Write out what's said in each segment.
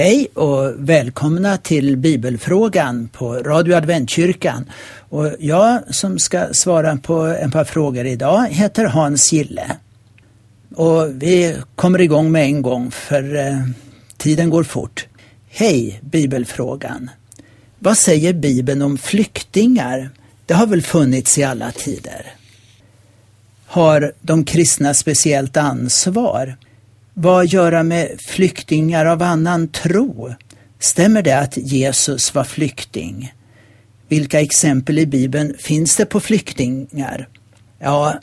Hej och välkomna till Bibelfrågan på Radio Adventkyrkan. Och jag som ska svara på ett par frågor idag heter Hans Gille. Och vi kommer igång med en gång för eh, tiden går fort. Hej Bibelfrågan! Vad säger Bibeln om flyktingar? Det har väl funnits i alla tider? Har de kristna speciellt ansvar? Vad göra med flyktingar av annan tro? Stämmer det att Jesus var flykting? Vilka exempel i Bibeln finns det på flyktingar? Ja,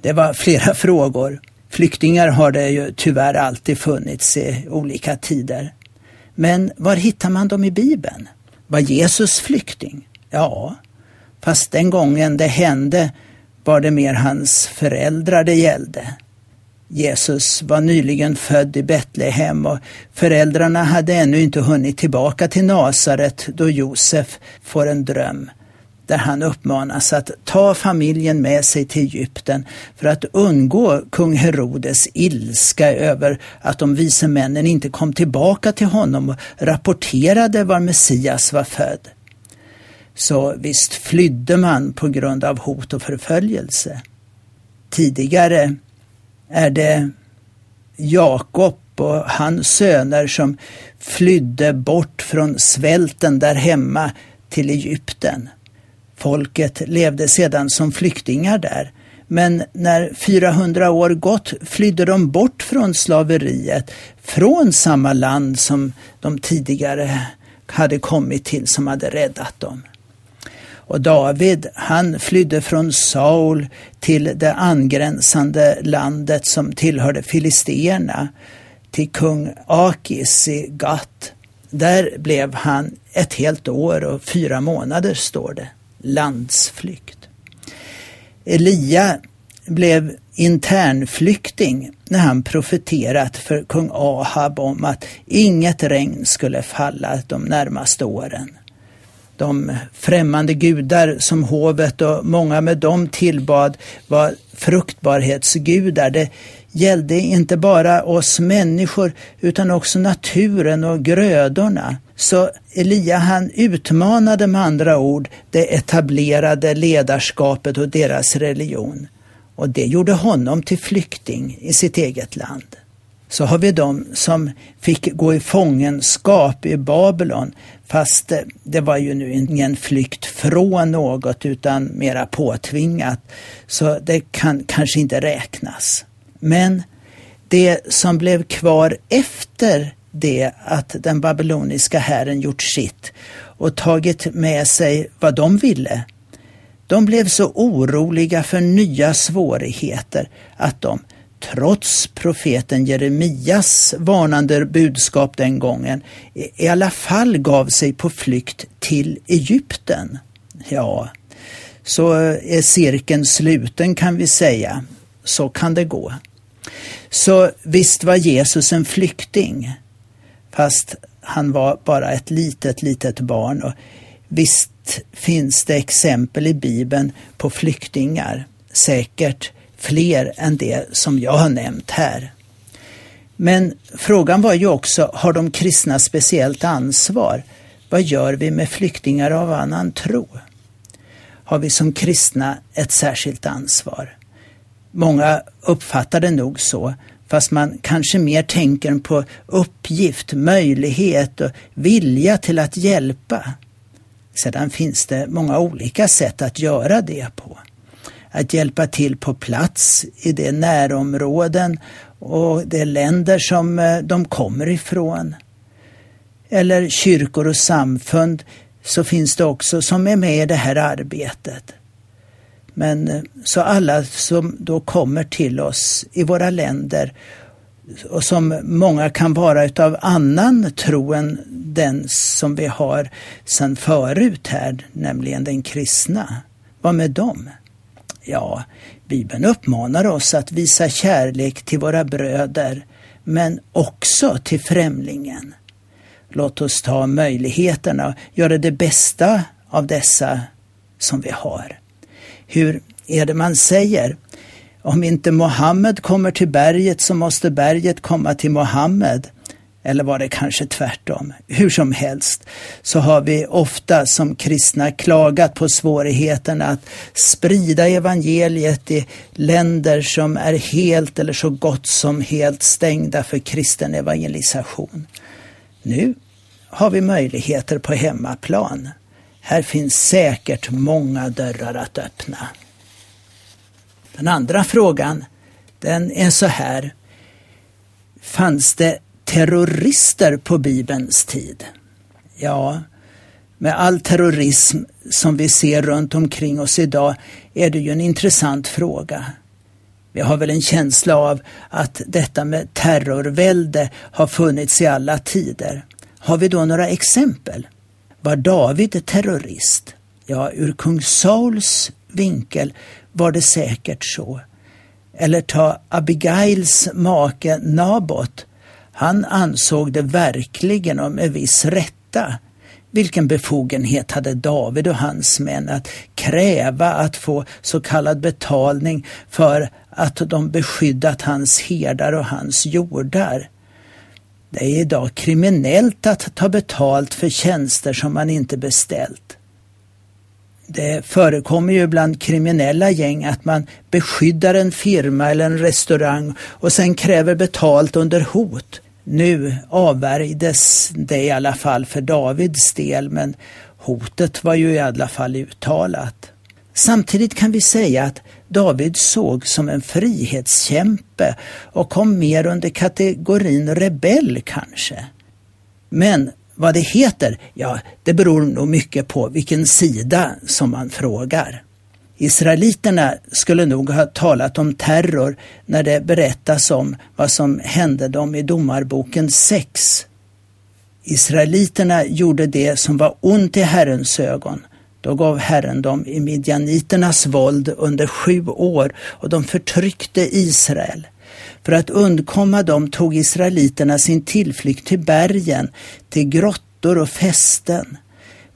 det var flera frågor. Flyktingar har det ju tyvärr alltid funnits i olika tider. Men var hittar man dem i Bibeln? Var Jesus flykting? Ja, fast den gången det hände var det mer hans föräldrar det gällde. Jesus var nyligen född i Betlehem och föräldrarna hade ännu inte hunnit tillbaka till Nasaret då Josef får en dröm där han uppmanas att ta familjen med sig till Egypten för att undgå kung Herodes ilska över att de vise männen inte kom tillbaka till honom och rapporterade var Messias var född. Så visst flydde man på grund av hot och förföljelse. Tidigare är det Jakob och hans söner som flydde bort från svälten där hemma till Egypten. Folket levde sedan som flyktingar där. Men när 400 år gått flydde de bort från slaveriet, från samma land som de tidigare hade kommit till som hade räddat dem. Och David, han flydde från Saul till det angränsande landet som tillhörde filisterna, till kung Akis i Gat. Där blev han ett helt år och fyra månader, står det. Landsflykt. Elia blev internflykting när han profeterat för kung Ahab om att inget regn skulle falla de närmaste åren de främmande gudar som hovet och många med dem tillbad var fruktbarhetsgudar. Det gällde inte bara oss människor utan också naturen och grödorna. Så Elia han utmanade med andra ord det etablerade ledarskapet och deras religion. Och det gjorde honom till flykting i sitt eget land. Så har vi de som fick gå i fångenskap i Babylon Fast eh, det var ju nu ingen flykt från något utan mera påtvingat. Så det kan kanske inte räknas. Men det som blev kvar efter det att den babyloniska hären gjort sitt och tagit med sig vad de ville. De blev så oroliga för nya svårigheter att de trots profeten Jeremias varnande budskap den gången, i alla fall gav sig på flykt till Egypten. Ja, så är cirkeln sluten kan vi säga. Så kan det gå. Så visst var Jesus en flykting, fast han var bara ett litet, litet barn. Och visst finns det exempel i Bibeln på flyktingar, säkert fler än det som jag har nämnt här. Men frågan var ju också, har de kristna speciellt ansvar? Vad gör vi med flyktingar av annan tro? Har vi som kristna ett särskilt ansvar? Många uppfattar det nog så, fast man kanske mer tänker på uppgift, möjlighet och vilja till att hjälpa. Sedan finns det många olika sätt att göra det på att hjälpa till på plats i de närområden och de länder som eh, de kommer ifrån. Eller kyrkor och samfund så finns det också som är med i det här arbetet. Men eh, så alla som då kommer till oss i våra länder och som många kan vara utav annan tro än den som vi har sedan förut här, nämligen den kristna. Vad med dem? Ja, Bibeln uppmanar oss att visa kärlek till våra bröder, men också till främlingen. Låt oss ta möjligheterna och göra det bästa av dessa som vi har. Hur är det man säger? Om inte Mohammed kommer till berget så måste berget komma till Mohammed. Eller var det kanske tvärtom? Hur som helst så har vi ofta som kristna klagat på svårigheten att sprida evangeliet i länder som är helt eller så gott som helt stängda för kristen evangelisation. Nu har vi möjligheter på hemmaplan. Här finns säkert många dörrar att öppna. Den andra frågan, den är så här. Fanns det terrorister på Bibelns tid? Ja, med all terrorism som vi ser runt omkring oss idag är det ju en intressant fråga. Vi har väl en känsla av att detta med terrorvälde har funnits i alla tider. Har vi då några exempel? Var David terrorist? Ja, ur kung Sauls vinkel var det säkert så. Eller ta Abigails make Nabot. Han ansåg det verkligen och med viss rätta. Vilken befogenhet hade David och hans män att kräva att få så kallad betalning för att de beskyddat hans herdar och hans jordar? Det är idag kriminellt att ta betalt för tjänster som man inte beställt. Det förekommer ju bland kriminella gäng att man beskyddar en firma eller en restaurang och sen kräver betalt under hot. Nu avvärjdes det i alla fall för Davids del men hotet var ju i alla fall uttalat. Samtidigt kan vi säga att David såg som en frihetskämpe och kom mer under kategorin rebell kanske. Men vad det heter, ja, det beror nog mycket på vilken sida som man frågar. Israeliterna skulle nog ha talat om terror när det berättas om vad som hände dem i Domarboken 6. Israeliterna gjorde det som var ont i Herrens ögon. Då gav Herren dem i midjaniternas våld under sju år och de förtryckte Israel. För att undkomma dem tog israeliterna sin tillflykt till bergen, till grottor och fästen.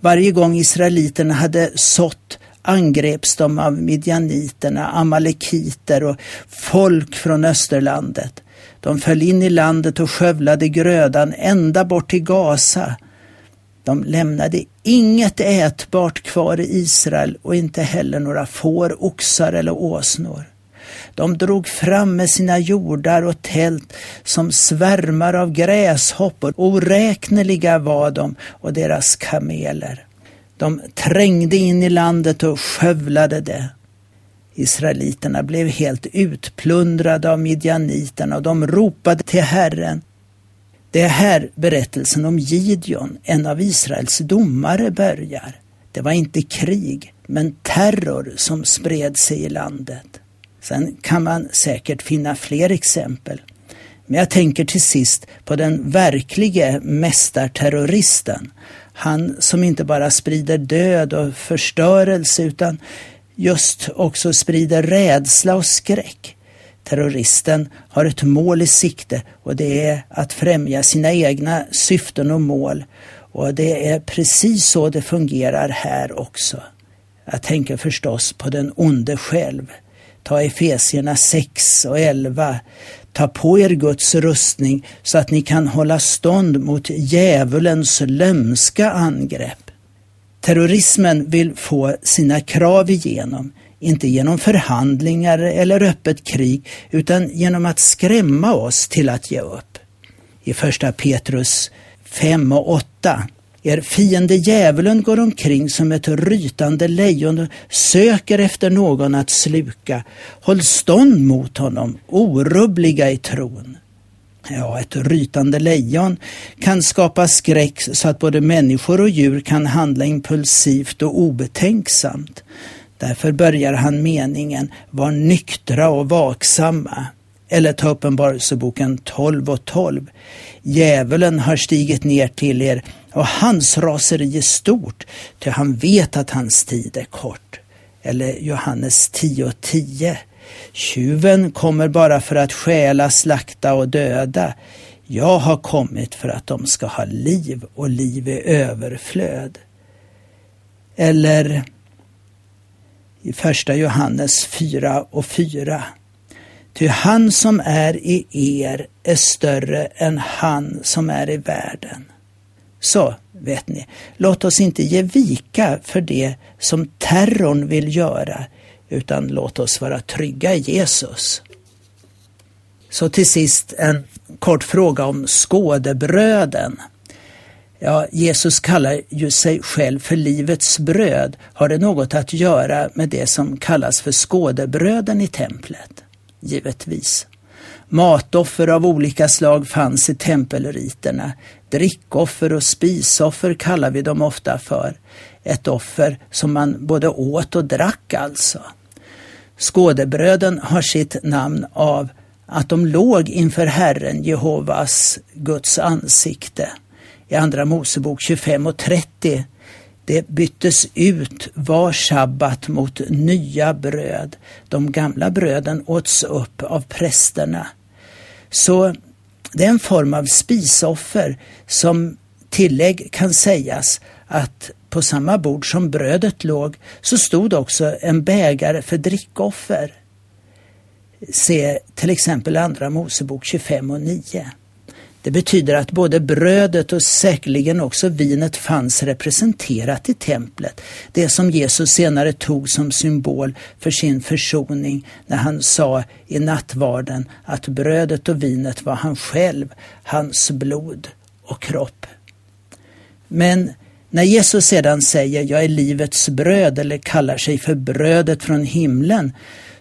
Varje gång israeliterna hade sått angreps de av midjaniterna, amalekiter och folk från Österlandet. De föll in i landet och skövlade grödan ända bort till Gaza. De lämnade inget ätbart kvar i Israel och inte heller några får, oxar eller åsnor. De drog fram med sina jordar och tält som svärmar av gräshoppor. Oräkneliga var de och deras kameler. De trängde in i landet och skövlade det. Israeliterna blev helt utplundrade av midjaniterna och de ropade till Herren. Det är här berättelsen om Gideon, en av Israels domare, börjar. Det var inte krig, men terror som spred sig i landet. Sen kan man säkert finna fler exempel. Men jag tänker till sist på den verklige mästarterroristen. Han som inte bara sprider död och förstörelse utan just också sprider rädsla och skräck. Terroristen har ett mål i sikte och det är att främja sina egna syften och mål. Och det är precis så det fungerar här också. Jag tänker förstås på den onde själv. Ta Efesierna 6 och 11. Ta på er Guds rustning så att ni kan hålla stånd mot djävulens lömska angrepp. Terrorismen vill få sina krav igenom, inte genom förhandlingar eller öppet krig, utan genom att skrämma oss till att ge upp. I första Petrus 5 och 8 er fiende djävulen går omkring som ett rytande lejon och söker efter någon att sluka. Håll stånd mot honom, orubbliga i tron. Ja, ett rytande lejon kan skapa skräck så att både människor och djur kan handla impulsivt och obetänksamt. Därför börjar han meningen var nyktra och vaksamma. Eller ta Uppenbarelseboken 12 och 12. Djävulen har stigit ner till er och hans raseri är stort, ty han vet att hans tid är kort. Eller Johannes 10.10. 10. Tjuven kommer bara för att stjäla, slakta och döda. Jag har kommit för att de ska ha liv och liv i överflöd. Eller i första Johannes 4 och 4. Ty han som är i er är större än han som är i världen. Så, vet ni, låt oss inte ge vika för det som terrorn vill göra, utan låt oss vara trygga i Jesus. Så till sist en kort fråga om skådebröden. Ja, Jesus kallar ju sig själv för livets bröd. Har det något att göra med det som kallas för skådebröden i templet? Givetvis. Matoffer av olika slag fanns i tempelriterna. Drickoffer och spisoffer kallar vi dem ofta för. Ett offer som man både åt och drack alltså. Skådebröden har sitt namn av att de låg inför Herren Jehovas, Guds ansikte. I Andra Mosebok 25 och 30 det byttes ut var sabbat mot nya bröd. De gamla bröden åts upp av prästerna. Så det är en form av spisoffer som tillägg kan sägas att på samma bord som brödet låg så stod också en bägare för drickoffer. Se till exempel Andra Mosebok 25 och 9. Det betyder att både brödet och säkerligen också vinet fanns representerat i templet. Det som Jesus senare tog som symbol för sin försoning när han sa i nattvarden att brödet och vinet var han själv, hans blod och kropp. Men när Jesus sedan säger jag är livets bröd eller kallar sig för brödet från himlen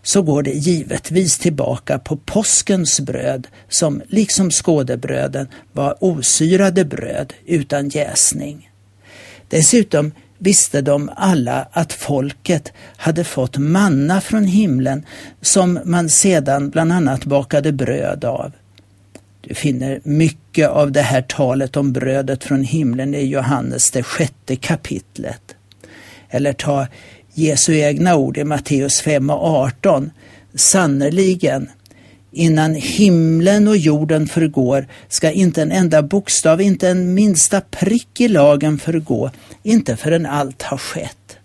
så går det givetvis tillbaka på påskens bröd som liksom skådebröden var osyrade bröd utan jäsning. Dessutom visste de alla att folket hade fått manna från himlen som man sedan bland annat bakade bröd av. Du finner mycket av det här talet om brödet från himlen i Johannes det sjätte kapitlet. Eller ta Jesu egna ord i Matteus 5 och 18. Sannerligen, innan himlen och jorden förgår ska inte en enda bokstav, inte en minsta prick i lagen förgå, inte förrän allt har skett.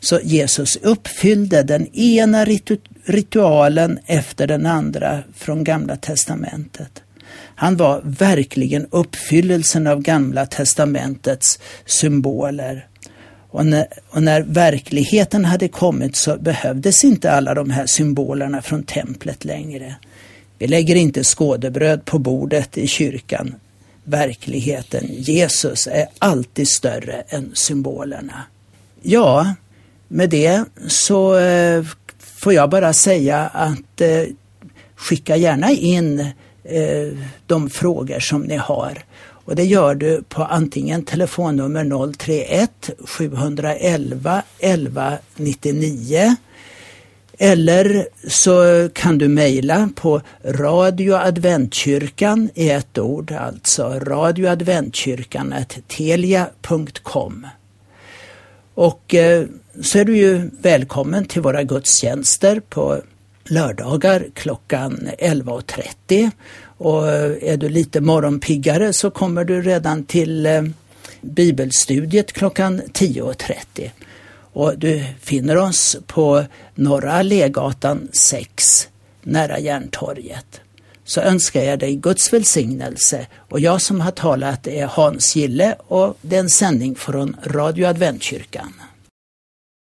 Så Jesus uppfyllde den ena ritu ritualen efter den andra från Gamla testamentet. Han var verkligen uppfyllelsen av Gamla testamentets symboler. Och när, och när, verkligheten hade kommit så behövdes inte alla de här symbolerna från templet längre. Vi lägger inte skådebröd på bordet i kyrkan. Verkligheten, Jesus, är alltid större än symbolerna. Ja, med det så eh, får jag bara säga att eh, skicka gärna in Eh, de frågor som ni har. Och det gör du på antingen telefonnummer 031 711 11 99 eller så kan du mejla på radioadventkyrkan i ett ord, alltså radioadventkyrkan telia.com. Och eh, så är du ju välkommen till våra gudstjänster på lördagar klockan 11.30 och eh, är du lite morgonpiggare så kommer du redan till eh, bibelstudiet klockan 10.30. Och du finner oss på Norra Legatan 6 nära Järntorget. Så önskar jag dig Guds välsignelse och jag som har talat är Hans Gille och det är en sändning från Radio Adventkyrkan.